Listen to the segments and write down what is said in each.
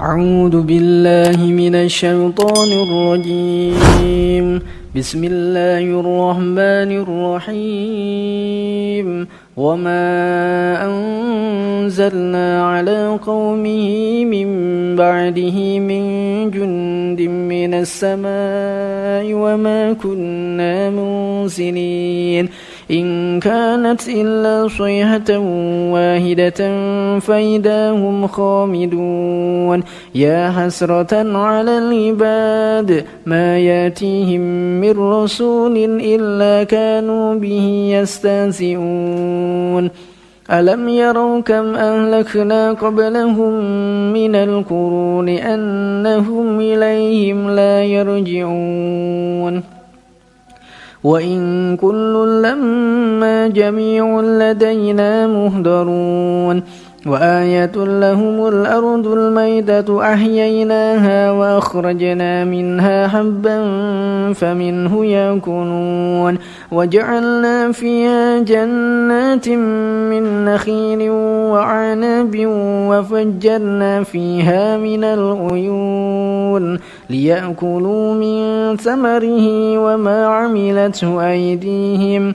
أعوذ بالله من الشيطان الرجيم. بسم الله الرحمن الرحيم. وما أنزلنا على قومه من بعده من جند من السماء وما كنا منزلين. إن كانت إلا صيحة واحدة فإذا هم خامدون. يا حسرة على العباد ما يأتيهم من رسول إلا كانوا به يستهزئون. ألم يروا كم أهلكنا قبلهم من القرون أنهم إليهم لا يرجعون. وإن كل لما جميع لدينا مهدرون. وآية لهم الأرض الميتة أحييناها وأخرجنا منها حبا فمنه يأكلون وجعلنا فيها جنات من نخيل وعنب وفجرنا فيها من العيون ليأكلوا من ثمره وما عملته أيديهم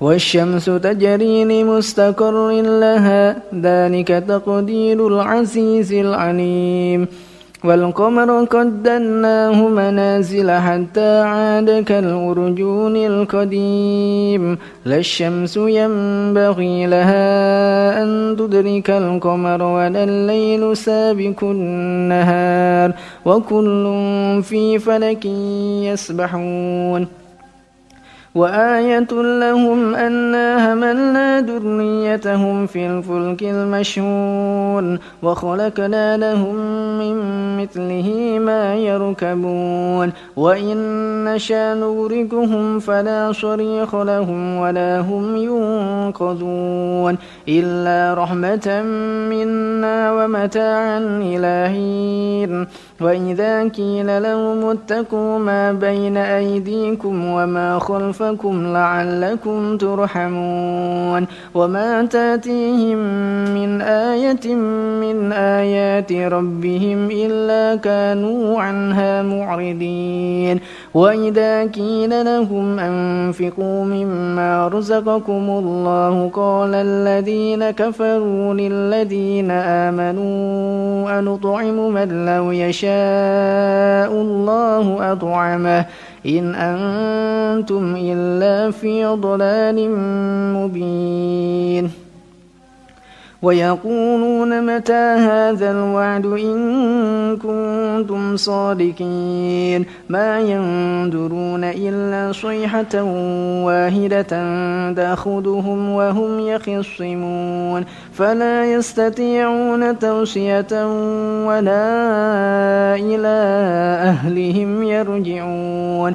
والشمس تجري لمستقر لها ذلك تقدير العزيز العليم. والقمر قدرناه منازل حتى عاد كالأرجون القديم. لا الشمس ينبغي لها أن تدرك القمر ولا الليل سابق النهار. وكل في فلك يسبحون. وآية لهم أنا هملنا ذريتهم في الفلك المشهون وخلقنا لهم من مثله ما يركبون وإن نشأ نغرقهم فلا صريخ لهم ولا هم ينقذون إلا رحمة منا ومتاعا إلى حين. وإذا قيل لهم اتقوا ما بين أيديكم وما خلفكم لعلكم ترحمون وما تاتيهم من آية من آيات ربهم إلا كانوا عنها معرضين وإذا قيل لهم أنفقوا مما رزقكم الله قال الذين كفروا للذين آمنوا أنطعم من لو يشاء الله أطعمه إن أنتم إلا في ضلال مبين. ويقولون متى هذا الوعد إن كنتم صادقين؟ ما ينظرون إلا صيحة واحدة تأخذهم وهم يخصمون. فلا يستطيعون توصية ولا إلى أهلهم يرجعون.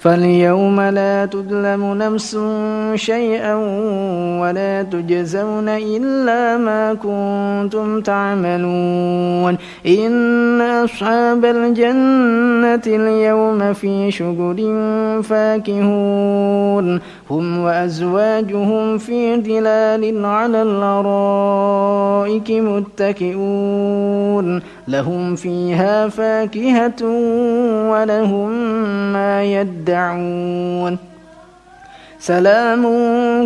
فاليوم لا تظلم نفس شيئا ولا تجزون إلا ما كنتم تعملون. إن أصحاب الجنة اليوم في شغل فاكهون. هم وأزواجهم في ظلال على الأرائك متكئون. لهم فيها فاكهة ولهم ما يدعون. سلام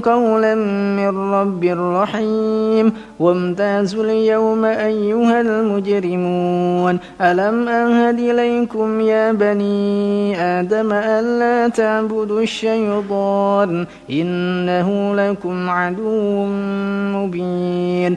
قولا من رب رحيم. وامتازوا اليوم أيها المجرمون. ألم أهد إليكم يا بني آدم ألا تعبدوا الشيطان؟ إنه لكم عدو مبين.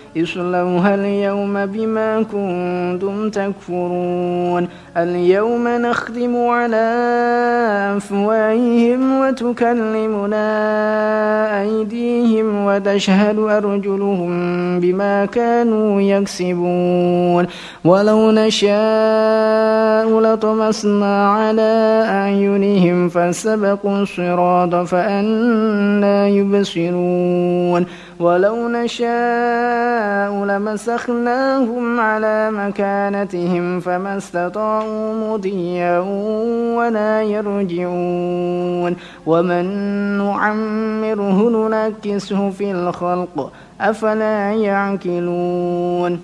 اصلوها اليوم بما كنتم تكفرون. اليوم نختم على أفواههم وتكلمنا أيديهم وتشهد أرجلهم بما كانوا يكسبون. ولو نشاء لطمسنا على أعينهم فسبقوا الصراط فأنا يبصرون. ولو نشاء لمسخناهم على مكانتهم فما استطاعوا مضيا ولا يرجعون. ومن نعمره ننكسه في الخلق أفلا يعقلون.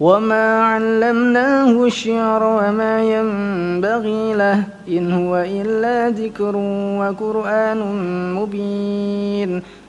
وما علمناه الشعر وما ينبغي له إن هو إلا ذكر وقرآن مبين.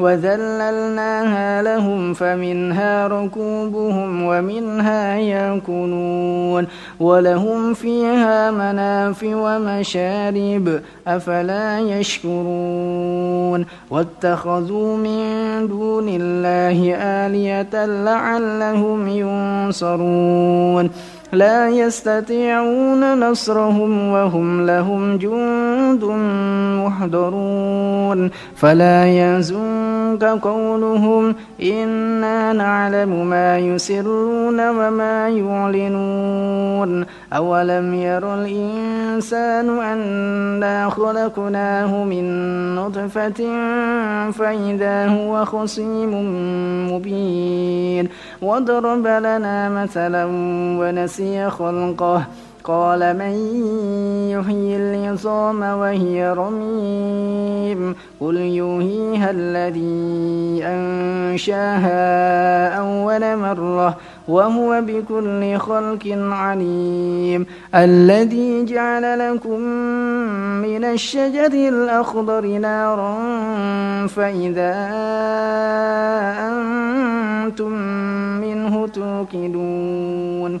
وذللناها لهم فمنها ركوبهم ومنها يأكلون ولهم فيها منافع ومشارب أفلا يشكرون واتخذوا من دون الله آلية لعلهم ينصرون لا يستطيعون نصرهم وهم لهم جند محضرون. فلا يزنك قولهم إنا نعلم ما يسرون وما يعلنون. أولم ير الإنسان أنا خلقناه من نطفة فإذا هو خصيم مبين. وضرب لنا مثلا ونسي خلقه. قال من يحيي العظام وهي رميم. قل يحييها الذي أنشاها أول مرة. وهو بكل خلق عليم الذي جعل لكم من الشجر الأخضر نارا فإذا أنتم منه توقدون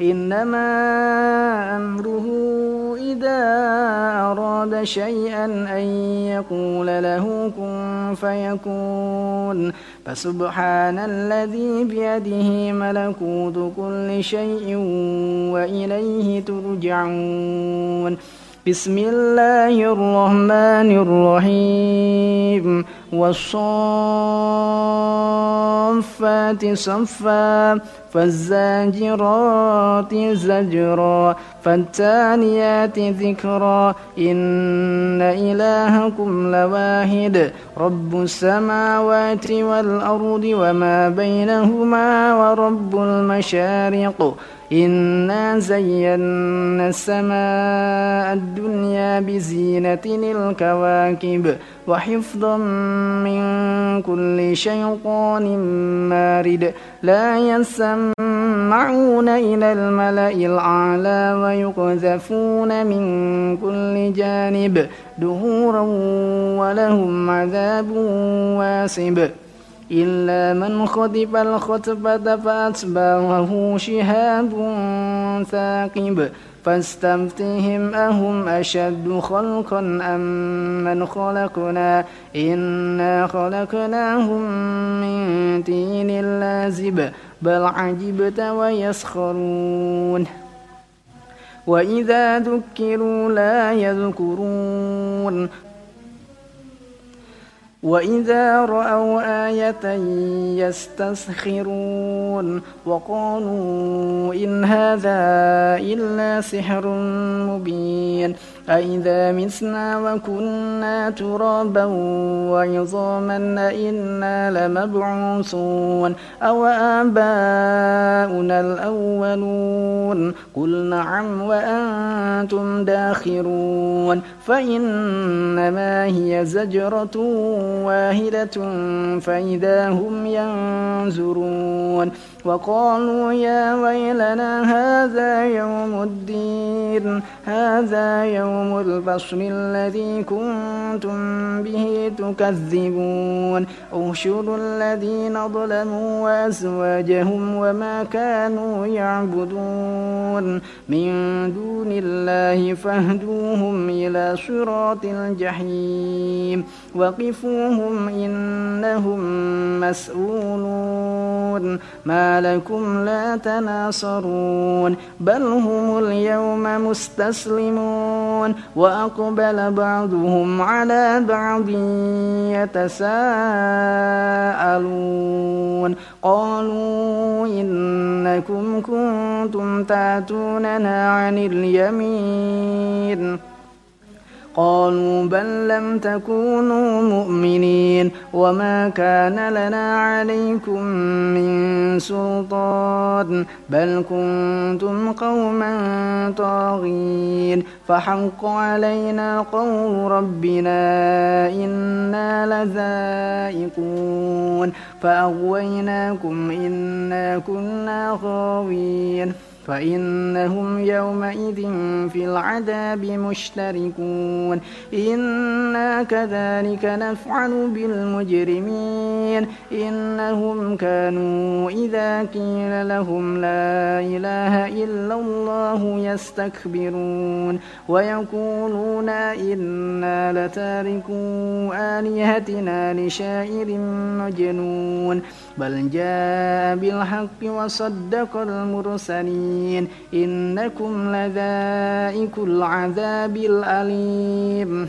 إنما أمره إذا أراد شيئا أن يقول له كن فيكون. فسبحان الذي بيده ملكوت كل شيء وإليه ترجعون. بسم الله الرحمن الرحيم. والصافات صفا فالزاجرات زجرا فالتاليات ذكرا. إن إلهكم لواحد رب السماوات والأرض وما بينهما ورب المشارق. إنا زينا السماء الدنيا بزينة الكواكب وحفظا من كل شيطان مارد لا يسمعون إلى الملأ الأعلى ويقذفون من كل جانب دهورا ولهم عذاب واسب إلا من خطف الخطبة فأتبعه شهاب ثاقب فاستفتهم أهم أشد خلقا أم من خلقنا؟ إنا خلقناهم من تين لازب بل عجبت ويسخرون. وإذا ذكروا لا يذكرون وإذا رأوا آية يستسخرون وقالوا إن هذا إلا سحر مبين أئذا مسنا وكنا ترابا وعظاما أئنا لمبعوثون أو آباؤنا الأولون قل نعم وأنتم داخرون فإنما هي زجرة واحدة فإذا هم ينظرون وقالوا يا ويلنا هذا يوم الدين هذا يوم الفصل الذي كنتم به تكذبون. احشروا الذين ظلموا وأزواجهم وما كانوا يعبدون. من دون الله فاهدوهم إلى صراط الجحيم. وقفوهم إنهم مسؤولون. ما لكم لا تناصرون. بل هم اليوم مستسلمون وأقبل بعضهم على بعض يتساءلون. قالوا إنكم كنتم تاتوننا عن اليمين. قالوا بل لم تكونوا مؤمنين وما كان لنا عليكم من سلطان بل كنتم قوما طاغين فحق علينا قول ربنا إنا لذائقون فأغويناكم إنا كنا غاوين فإنهم يومئذ في العذاب مشتركون. إنا كذلك نفعل بالمجرمين. إنهم كانوا إذا قيل لهم لا إله إلا الله يستكبرون. ويقولون إنا لتاركوا آلهتنا لشاعر مجنون. بل جاء بالحق وصدق المرسلين إنكم لذائق العذاب الأليم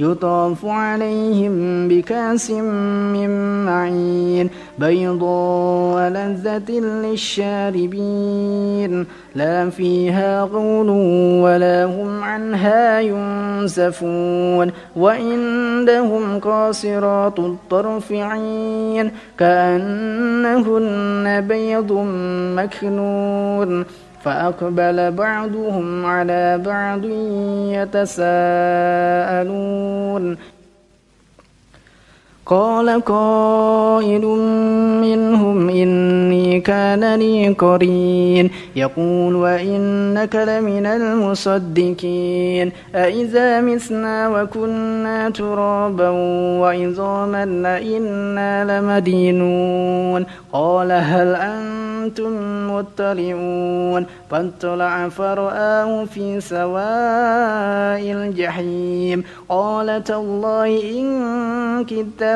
يطاف عليهم بكاس من معين بيضاء لذة للشاربين لا فيها غول ولا هم عنها ينسفون وعندهم قاصرات الطرف عين كأنهن بيض مكنون فأقبل بعضهم على بعض يتساءلون. قال قائل منهم إني كان لي قرين. يقول وإنك لمن المصدقين. أإذا مسنا وكنا ترابا وعظاما أئنا لمدينون. قال هل أنتم مطلعون. فاطلع فرآه في سواء الجحيم. قال تالله إن كدت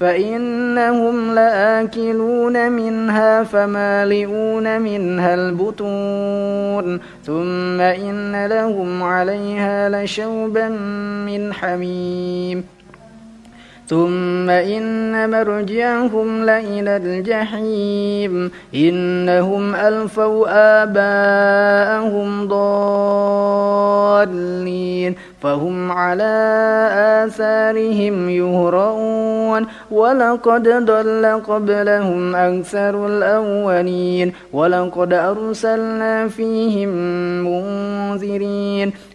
فإنهم لآكلون منها فمالئون منها البطون ثم إن لهم عليها لشوبا من حميم ثم إن مرجعهم لإلى الجحيم. إنهم ألفوا آباءهم ضالين. فهم على آثارهم يهرؤون ولقد ضل قبلهم أكثر الأولين. ولقد أرسلنا فيهم منذرين.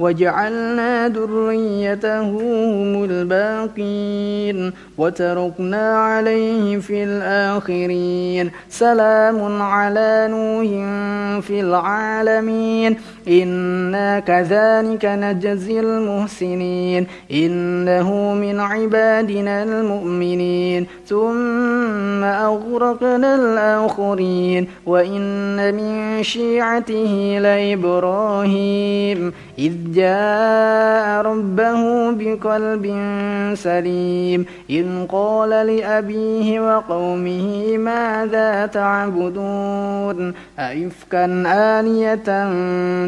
وجعلنا ذريته هم الباقين وتركنا عليه في الآخرين. سلام على نوح في العالمين. إنا كذلك نجزي المحسنين. إنه من عبادنا المؤمنين. ثم أغرقنا الآخرين. وإن من شيعته لإبراهيم. إذ جاء ربه بقلب سليم إذ قال لأبيه وقومه ماذا تعبدون؟ أئفكا آلية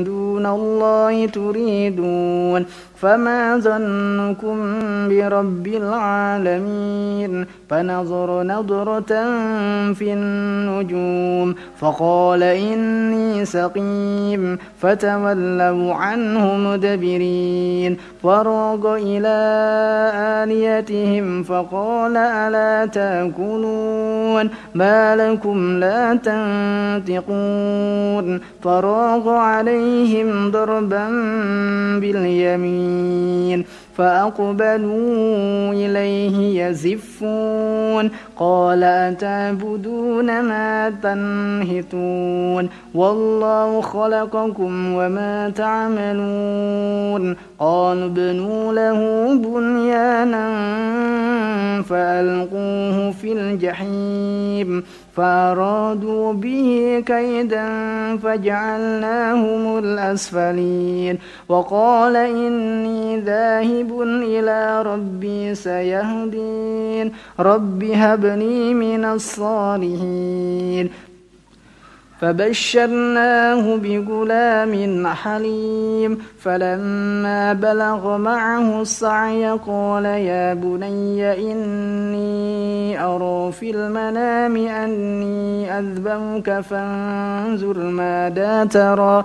دون الله تريدون؟ فما ظنكم برب العالمين فنظر نظرة في النجوم فقال إني سقيم فتولوا عنه مدبرين فراغ إلى آليتهم فقال ألا تاكلون ما لكم لا تنطقون فراغ عليهم ضربا باليمين فأقبلوا إليه يزفون. قال أتعبدون ما تنهتون؟ والله خلقكم وما تعملون. قالوا ابنوا له بنيانا فألقوه في الجحيم. فأرادوا به كيدا فجعلناهم الأسفلين. وقال إني ذاهب إلى ربي سيهدين. رب هب لي من الصالحين. فبشرناه بغلام حليم فلما بلغ معه السعي قال يا بني إني أرى في المنام أني أذبحك فانظر ماذا ترى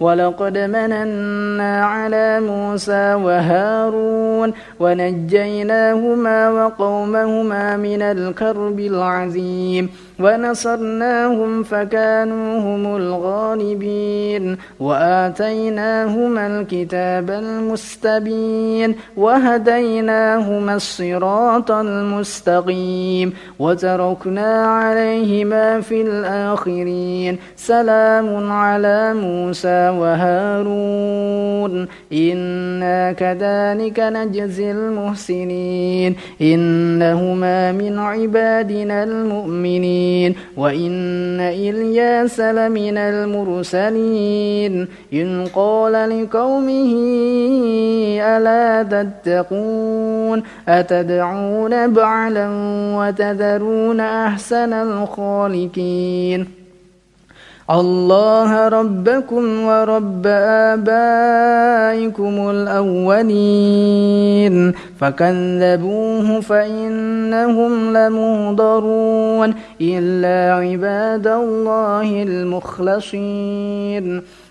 ولقد مننا على موسى وهارون ونجيناهما وقومهما من الكرب العظيم. ونصرناهم فكانوا هم الغالبين وآتيناهما الكتاب المستبين وهديناهما الصراط المستقيم وتركنا عليهما في الآخرين سلام على موسى وهارون إنا كذلك نجزي المحسنين إنهما من عبادنا المؤمنين المرسلين وإن إلياس لمن المرسلين إن قال لقومه ألا تتقون أتدعون بعلا وتذرون أحسن الخالقين الله ربكم ورب آبائكم الأولين. فكذبوه فإنهم لمهضرون. إلا عباد الله المخلصين.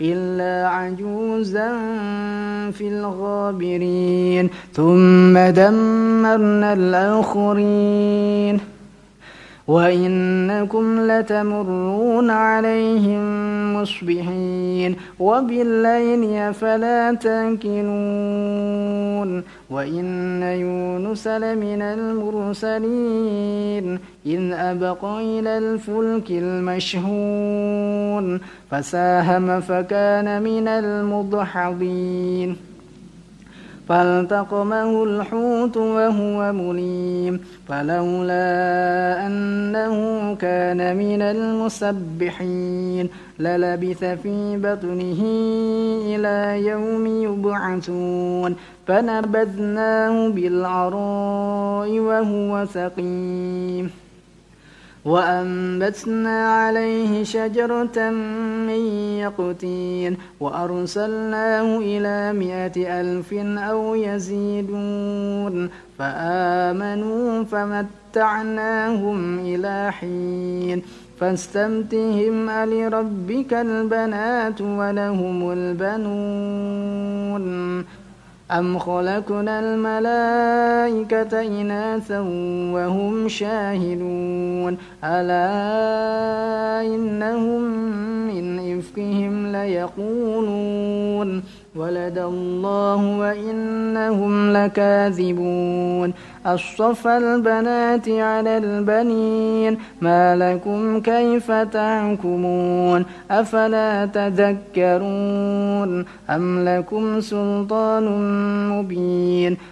إلا عجوزا في الغابرين. ثم دمرنا الآخرين. وإنكم لتمرون عليهم مصبحين وبالليل فلا تاكلون وإن يونس لمن المرسلين إذ أبق إلى الفلك المشهون فساهم فكان من المضحضين فالتقمه الحوت وهو مليم فلولا أنه كان من المسبحين للبث في بطنه إلى يوم يبعثون فنبذناه بالعراء وهو سقيم وأنبتنا عليه شجرة من يقتين وأرسلناه إلى مائة ألف أو يزيدون فآمنوا فمتعناهم إلى حين فاستمتهم ألربك البنات ولهم البنون أم خلقنا الملائكة إناثا وهم شاهدون ألا إنهم من إفكهم ليقولون ولد الله وإنهم لكاذبون أصطفى البنات على البنين ما لكم كيف تحكمون أفلا تذكرون أم لكم سلطان مبين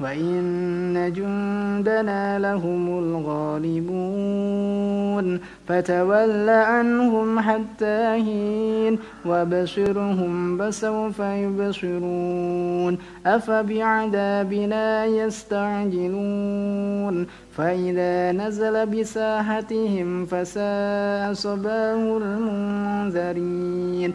وإن جندنا لهم الغالبون فتول عنهم حتى حين وبشرهم فسوف يبصرون أفبعذابنا يستعجلون فإذا نزل بساحتهم فساء صباه المنذرين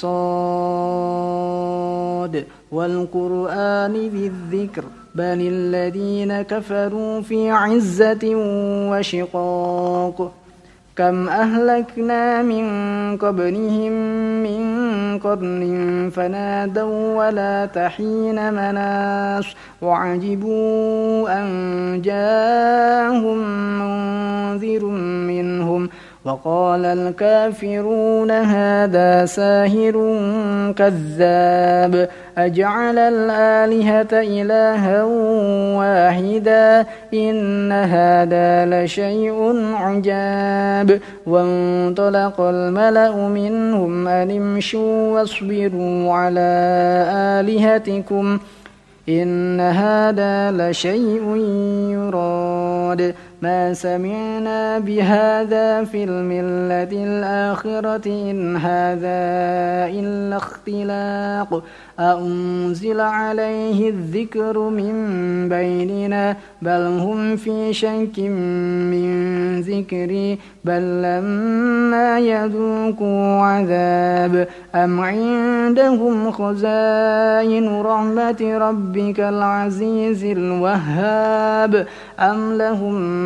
صاد. والقرآن ذي الذكر بل الذين كفروا في عزة وشقاق. كم أهلكنا من قبلهم من قرن فنادوا ولا تحين مناص. وعجبوا أن جاءهم منذر منهم. وقال الكافرون هذا ساهر كذاب أجعل الآلهة إلها واحدا؟ إن هذا لشيء عجاب. وانطلق الملأ منهم أن امشوا واصبروا على آلهتكم إن هذا لشيء يراد. ما سمعنا بهذا في الملة الآخرة إن هذا إلا اختلاق. أنزل عليه الذكر من بيننا؟ بل هم في شك من ذكري. بل لما يذوقوا عذاب أم عندهم خزائن رحمة ربك العزيز الوهاب؟ أم لهم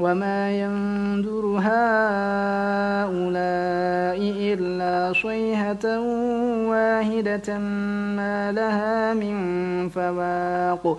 وما ينذر هؤلاء إلا صيحة واحدة ما لها من فواق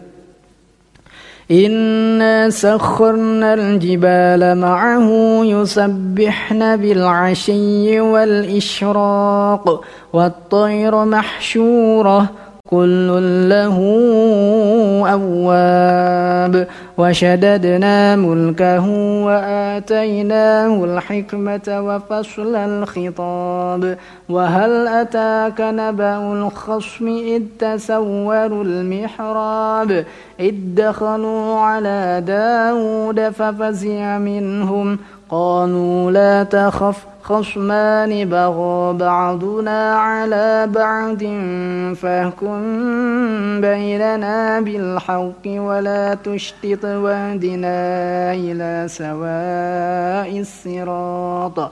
إنا سخرنا الجبال معه يسبحن بالعشي والإشراق والطير محشورة كل له أواب وشددنا ملكه وآتيناه الحكمة وفصل الخطاب. وهل أتاك نبأ الخصم إذ تسوروا المحراب؟ إذ دخلوا على داود ففزع منهم قالوا لا تخف خصمان بغى بعضنا على بعض فاحكم بيننا بالحق ولا تشتط وادنا إلى سواء الصراط.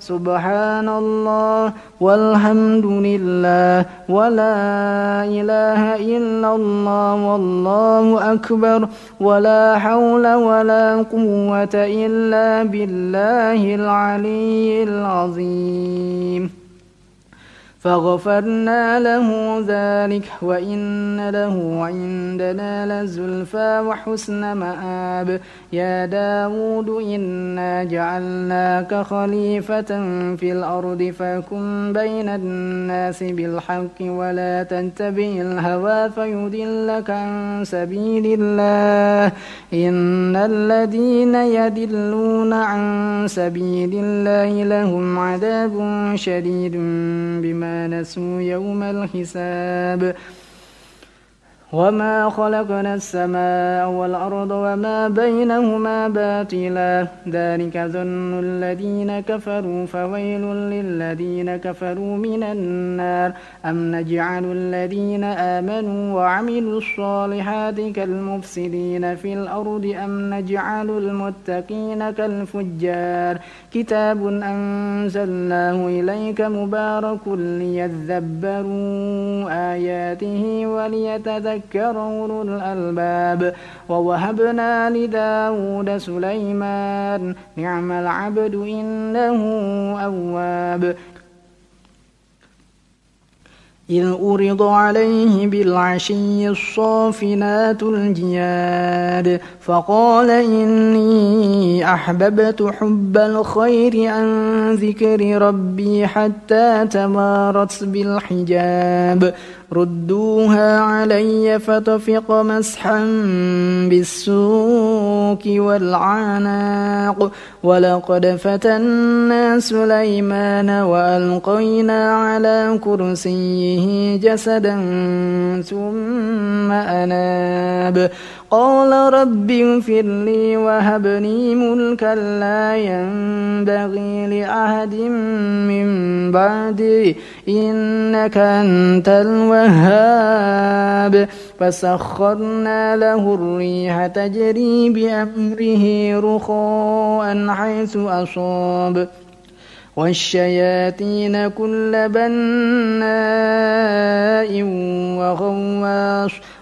سبحان الله والحمد لله ولا إله إلا الله والله أكبر ولا حول ولا قوة إلا بالله العلي العظيم. فغفرنا له ذلك وإن له عندنا لزلفى وحسن مآب. يا داود إنا جعلناك خليفة في الأرض فكن بين الناس بالحق ولا تتبع الهوى فيدلك عن سبيل الله. إن الذين يدلون عن سبيل الله لهم عذاب شديد بما نسوا يوم الحساب. وما خلقنا السماء والأرض وما بينهما باطلا ذلك ظن الذين كفروا فويل للذين كفروا من النار أم نجعل الذين آمنوا وعملوا الصالحات كالمفسدين في الأرض أم نجعل المتقين كالفجار كتاب أنزلناه إليك مبارك ليذبروا آياته وليتذكروا يذكر أولو الألباب ووهبنا لداود سليمان. نعم العبد إنه أواب. إذ أرض عليه بالعشي الصافنات الجياد فقال إني أحببت حب الخير عن ذكر ربي حتى تمارت بالحجاب. ردوها علي فطفق مسحا بالسوق والعناق. ولقد فتنا سليمان وألقينا على كرسيه جسدا ثم أناب. قال رب اغفر لي وهب لي ملكا لا ينبغي لأحد من بعدي إنك أنت الوهاب. فسخرنا له الريح تجري بأمره رخاء حيث أصاب. والشياطين كل بناء وغواص.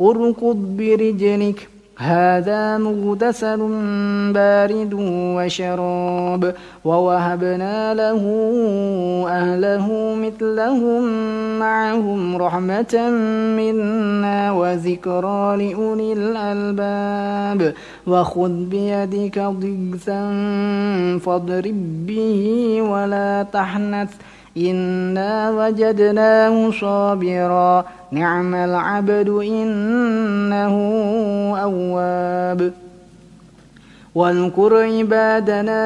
اركض برجلك. هذا مغتسل بارد وشراب ووهبنا له أهله مثلهم معهم رحمة منا وذكرى لأولي الألباب. وخذ بيدك ضغثا فاضرب به ولا تحنث. إنا وجدناه صابرا نعم العبد إنه أواب واذكر عبادنا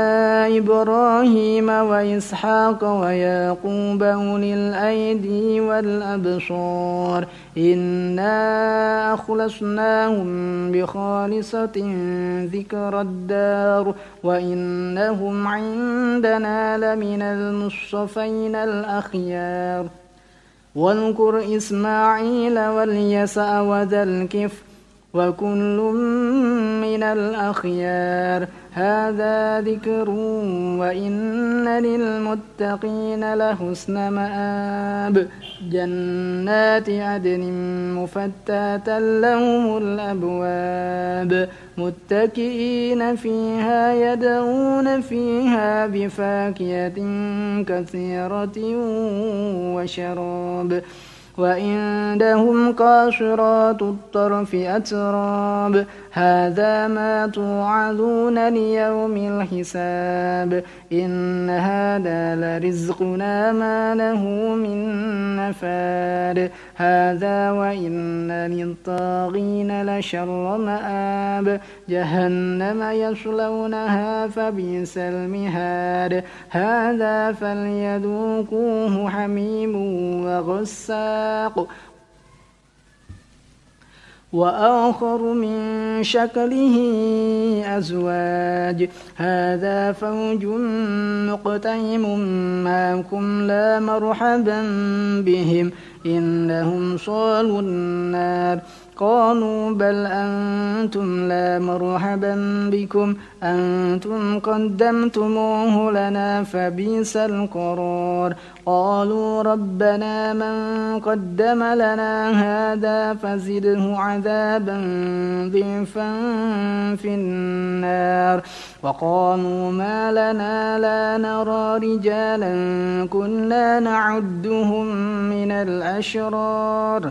إبراهيم وإسحاق ويعقوب أولي الأيدي والأبصار. إنا أخلصناهم بخالصة ذكر الدار وإنهم عندنا لمن المصطفين الأخيار. واذكر إسماعيل واليسع وذا الكفر وكل من الأخيار. هذا ذكر وإن للمتقين لحسن مآب. جنات عدن مفتاتا لهم الأبواب. متكئين فيها يدعون فيها بفاكهة كثيرة وشراب. وعندهم قاصرات الطرف أتراب هذا ما توعدون ليوم الحساب إن هذا لرزقنا ما له من نفاد هذا وإن للطاغين لشر مآب جهنم يصلونها فبئس المهاد هذا فليذوقوه حميم وغساق وآخر من شكله أزواج. هذا فوج مقتحم معكم لا مرحبا بهم. إنهم صالوا النار. قالوا بل أنتم لا مرحبا بكم أنتم قدمتموه لنا فبئس القرار. قالوا ربنا من قدم لنا هذا فزده عذابا ضعفا في النار. وقالوا ما لنا لا نرى رجالا كنا نعدهم من الأشرار.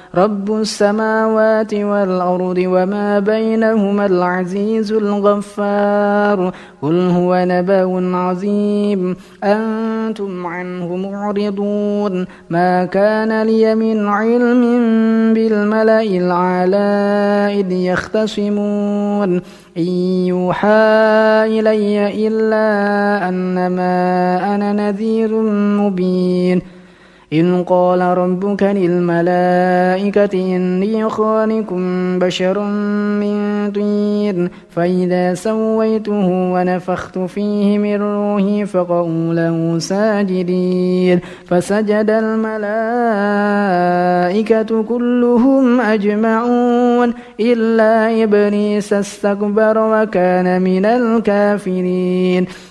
رب السماوات والأرض وما بينهما العزيز الغفار قل هو نبأ عظيم أنتم عنه معرضون ما كان لي من علم بالملأ العلى إذ يختصمون إن يوحى إلي إلا أنما أنا نذير مبين إن قال ربك للملائكة إني خالق بشر من طين فإذا سويته ونفخت فيه من روحي فقعوا له ساجدين. فسجد الملائكة كلهم أجمعون إلا إبليس استكبر وكان من الكافرين.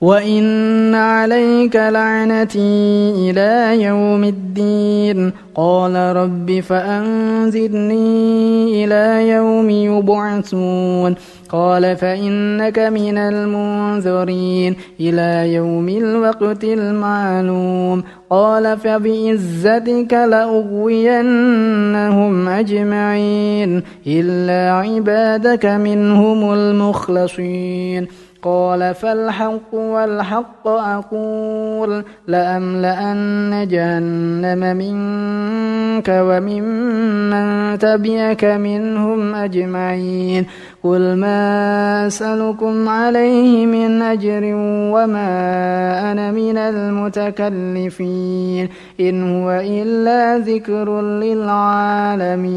وإن عليك لعنتي إلى يوم الدين قال رب فأنزلني إلى يوم يبعثون قال فإنك من المنذرين إلى يوم الوقت المعلوم قال فبعزتك لأغوينهم أجمعين إلا عبادك منهم المخلصين قال فالحق والحق أقول لأملأن جهنم منك وممن تبعك منهم أجمعين قل ما أسألكم عليه من أجر وما أنا من المتكلفين إن هو إلا ذكر للعالمين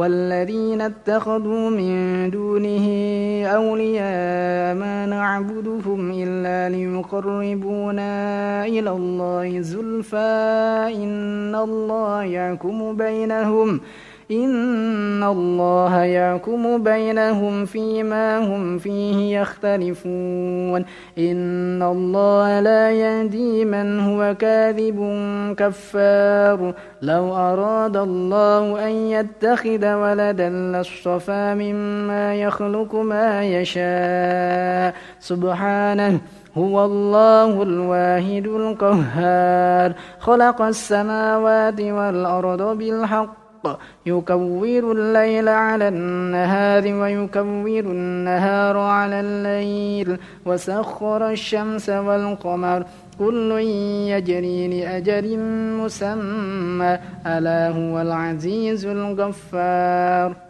والذين اتخذوا من دونه أولياء ما نعبدهم إلا ليقربونا إلى الله زلفى إن الله يحكم بينهم إن الله يحكم بينهم فيما هم فيه يختلفون إن الله لا يهدي من هو كاذب كفار لو أراد الله أن يتخذ ولدا لاصطفى مما يخلق ما يشاء سبحانه هو الله الواحد القهار خلق السماوات والأرض بالحق يكور الليل على النهار ويكور النهار على الليل. وسخر الشمس والقمر. كل يجري لأجل مسمى. ألا هو العزيز الغفار.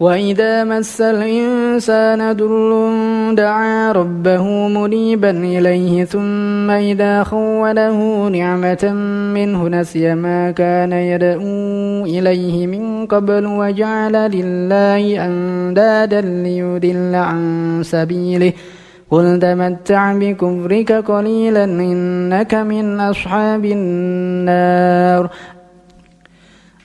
وإذا مس الإنسان در دعا ربه منيبا إليه ثم إذا خوله نعمة منه نسي ما كان يدعو إليه من قبل وجعل لله أندادا ليضل عن سبيله قل تمتع بكفرك قليلا إنك من أصحاب النار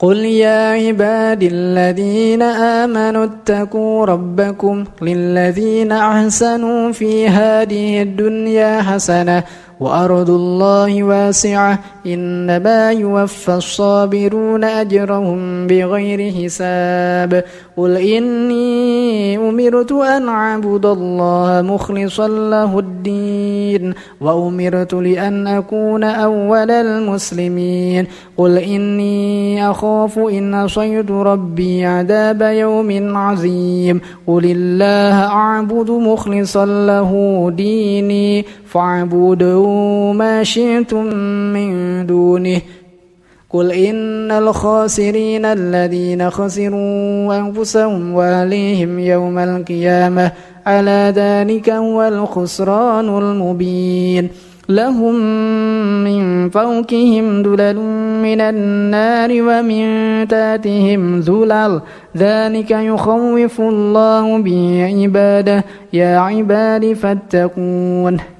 قل يا عبادي الذين آمنوا اتقوا ربكم للذين أحسنوا في هذه الدنيا حسنة وأرض الله واسعة إنما يوفى الصابرون أجرهم بغير حساب. قل إني أمرت أن أعبد الله مخلصا له الدين وأمرت لأن أكون أول المسلمين. قل إني أخاف إن عصيت ربي عذاب يوم عظيم. قل الله أعبد مخلصا له ديني فاعبدوا ما شئتم من دونه. قل إن الخاسرين الذين خسروا أنفسهم وأهليهم يوم القيامة على ذلك هو الخسران المبين. لهم من فوقهم ذلل من النار ومن تاتهم ذلل. ذلك يخوف الله به عباده يا عباد فاتقون.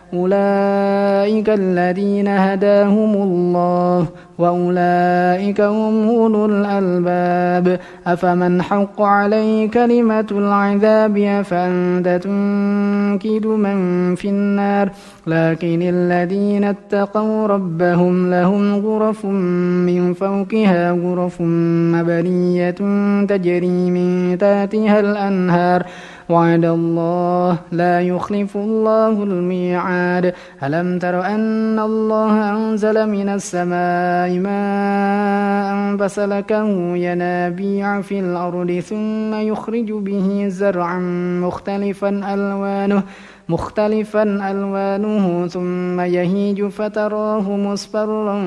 أولئك الذين هداهم الله وأولئك هم أولو الألباب. أفمن حق عليه كلمة العذاب أفأنت تنكد من في النار. لكن الذين اتقوا ربهم لهم غرف من فوقها غرف مبنية تجري من تحتها الأنهار. وعد الله لا يخلف الله الميعاد. ألم تر أن الله أنزل من السماء ماء فسلكه ينابيع في الأرض ثم يخرج به زرعا مختلفا ألوانه مختلفا ألوانه ثم يهيج فتراه مصفرا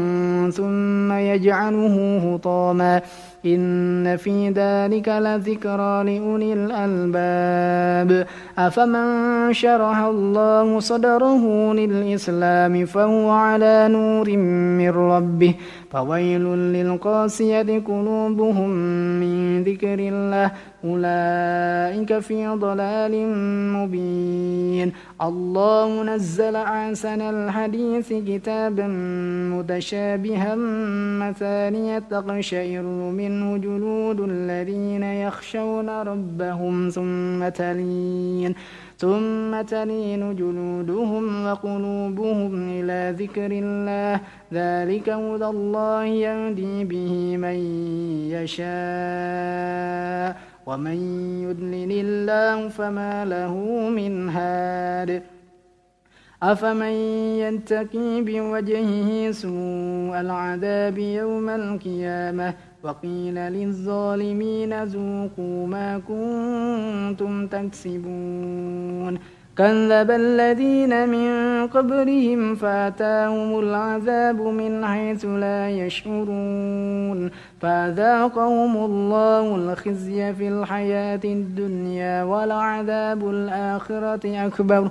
ثم يجعله هطاما. إن في ذلك لذكرى لأولي الألباب. أفمن شرح الله صدره للإسلام فهو على نور من ربه فويل للقاسية قلوبهم من ذكر الله أولئك في ضلال مبين الله نزل أحسن الحديث كتابا متشابها مثانية تقشعر منه جلود الذين يخشون ربهم ثم تلين ثم تلين جلودهم وقلوبهم إلى ذكر الله. ذلك هدى الله يهدي به من يشاء. ومن يدلل الله فما له من هاد. أفمن يتقي بوجهه سوء العذاب يوم القيامة وقيل للظالمين ذوقوا ما كنتم تكسبون كذب الذين من قبلهم فأتاهم العذاب من حيث لا يشعرون فذاقهم الله الخزي في الحياة الدنيا ولعذاب الآخرة أكبر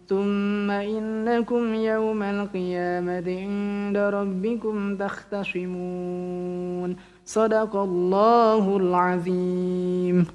ثم إنكم يوم القيامة عند ربكم تختصمون. صدق الله العظيم.